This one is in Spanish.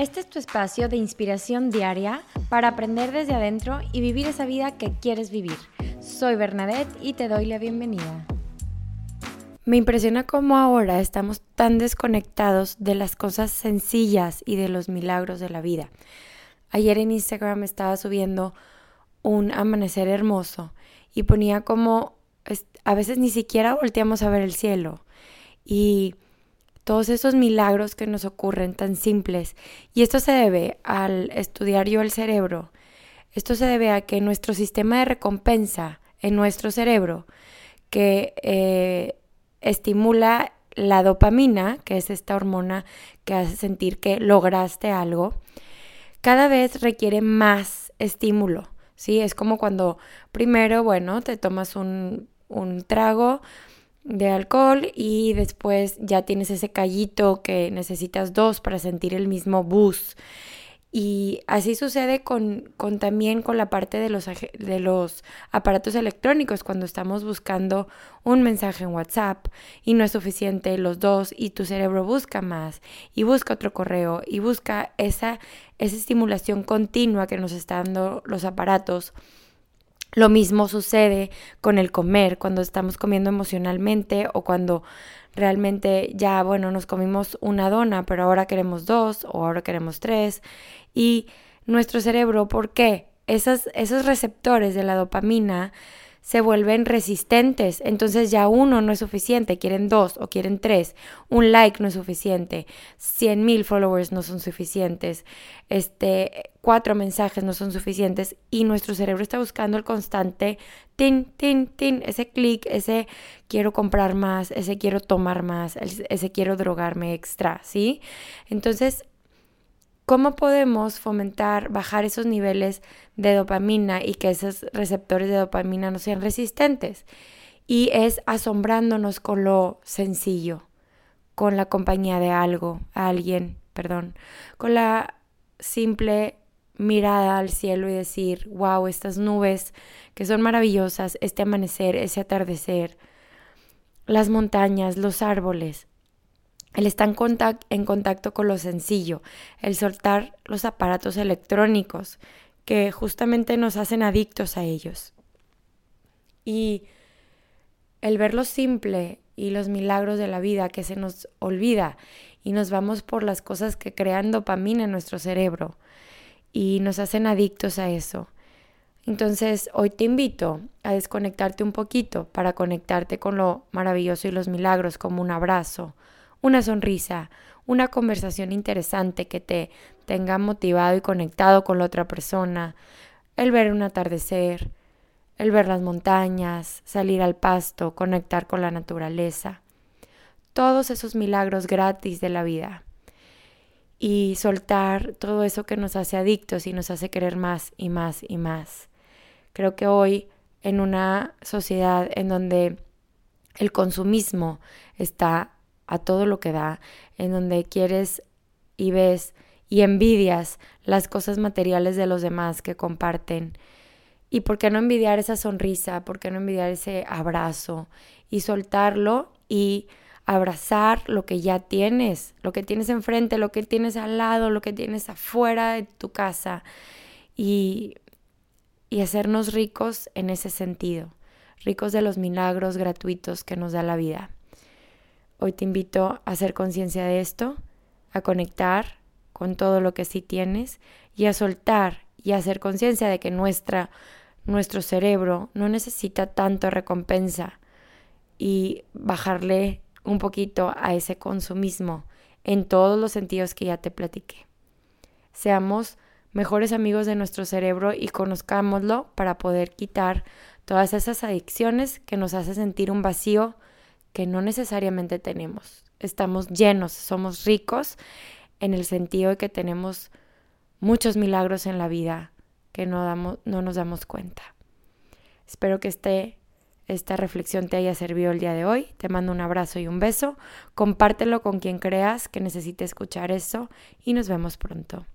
Este es tu espacio de inspiración diaria para aprender desde adentro y vivir esa vida que quieres vivir. Soy Bernadette y te doy la bienvenida. Me impresiona cómo ahora estamos tan desconectados de las cosas sencillas y de los milagros de la vida. Ayer en Instagram estaba subiendo un amanecer hermoso y ponía como a veces ni siquiera volteamos a ver el cielo y todos esos milagros que nos ocurren tan simples. Y esto se debe al estudiar yo el cerebro. Esto se debe a que nuestro sistema de recompensa en nuestro cerebro, que eh, estimula la dopamina, que es esta hormona que hace sentir que lograste algo, cada vez requiere más estímulo. ¿sí? Es como cuando primero, bueno, te tomas un, un trago de alcohol y después ya tienes ese callito que necesitas dos para sentir el mismo bus. Y así sucede con, con, también con la parte de los, de los aparatos electrónicos, cuando estamos buscando un mensaje en WhatsApp y no es suficiente los dos y tu cerebro busca más y busca otro correo y busca esa, esa estimulación continua que nos están dando los aparatos lo mismo sucede con el comer, cuando estamos comiendo emocionalmente o cuando realmente ya, bueno, nos comimos una dona, pero ahora queremos dos o ahora queremos tres. Y nuestro cerebro, ¿por qué? Esos receptores de la dopamina se vuelven resistentes. Entonces ya uno no es suficiente, quieren dos o quieren tres. Un like no es suficiente. Cien mil followers no son suficientes. Este, cuatro mensajes no son suficientes. Y nuestro cerebro está buscando el constante tin, tin, tin, ese clic, ese quiero comprar más, ese quiero tomar más, ese quiero drogarme extra, ¿sí? Entonces ¿Cómo podemos fomentar, bajar esos niveles de dopamina y que esos receptores de dopamina no sean resistentes? Y es asombrándonos con lo sencillo, con la compañía de algo, alguien, perdón, con la simple mirada al cielo y decir, wow, estas nubes que son maravillosas, este amanecer, ese atardecer, las montañas, los árboles, el estar en, en contacto con lo sencillo, el soltar los aparatos electrónicos que justamente nos hacen adictos a ellos. Y el ver lo simple y los milagros de la vida que se nos olvida y nos vamos por las cosas que crean dopamina en nuestro cerebro y nos hacen adictos a eso. Entonces, hoy te invito a desconectarte un poquito para conectarte con lo maravilloso y los milagros como un abrazo, una sonrisa, una conversación interesante que te tenga motivado y conectado con la otra persona, el ver un atardecer, el ver las montañas, salir al pasto, conectar con la naturaleza. Todos esos milagros gratis de la vida. Y soltar todo eso que nos hace adictos y nos hace querer más y más y más. Creo que hoy, en una sociedad en donde el consumismo está a todo lo que da, en donde quieres y ves y envidias las cosas materiales de los demás que comparten. ¿Y por qué no envidiar esa sonrisa? ¿Por qué no envidiar ese abrazo? Y soltarlo y abrazar lo que ya tienes, lo que tienes enfrente, lo que tienes al lado, lo que tienes afuera de tu casa. Y, y hacernos ricos en ese sentido, ricos de los milagros gratuitos que nos da la vida. Hoy te invito a hacer conciencia de esto, a conectar con todo lo que sí tienes y a soltar y a hacer conciencia de que nuestra, nuestro cerebro no necesita tanto recompensa y bajarle un poquito a ese consumismo en todos los sentidos que ya te platiqué. Seamos mejores amigos de nuestro cerebro y conozcámoslo para poder quitar todas esas adicciones que nos hace sentir un vacío que no necesariamente tenemos. Estamos llenos, somos ricos en el sentido de que tenemos muchos milagros en la vida que no, damos, no nos damos cuenta. Espero que este, esta reflexión te haya servido el día de hoy. Te mando un abrazo y un beso. Compártelo con quien creas que necesite escuchar eso y nos vemos pronto.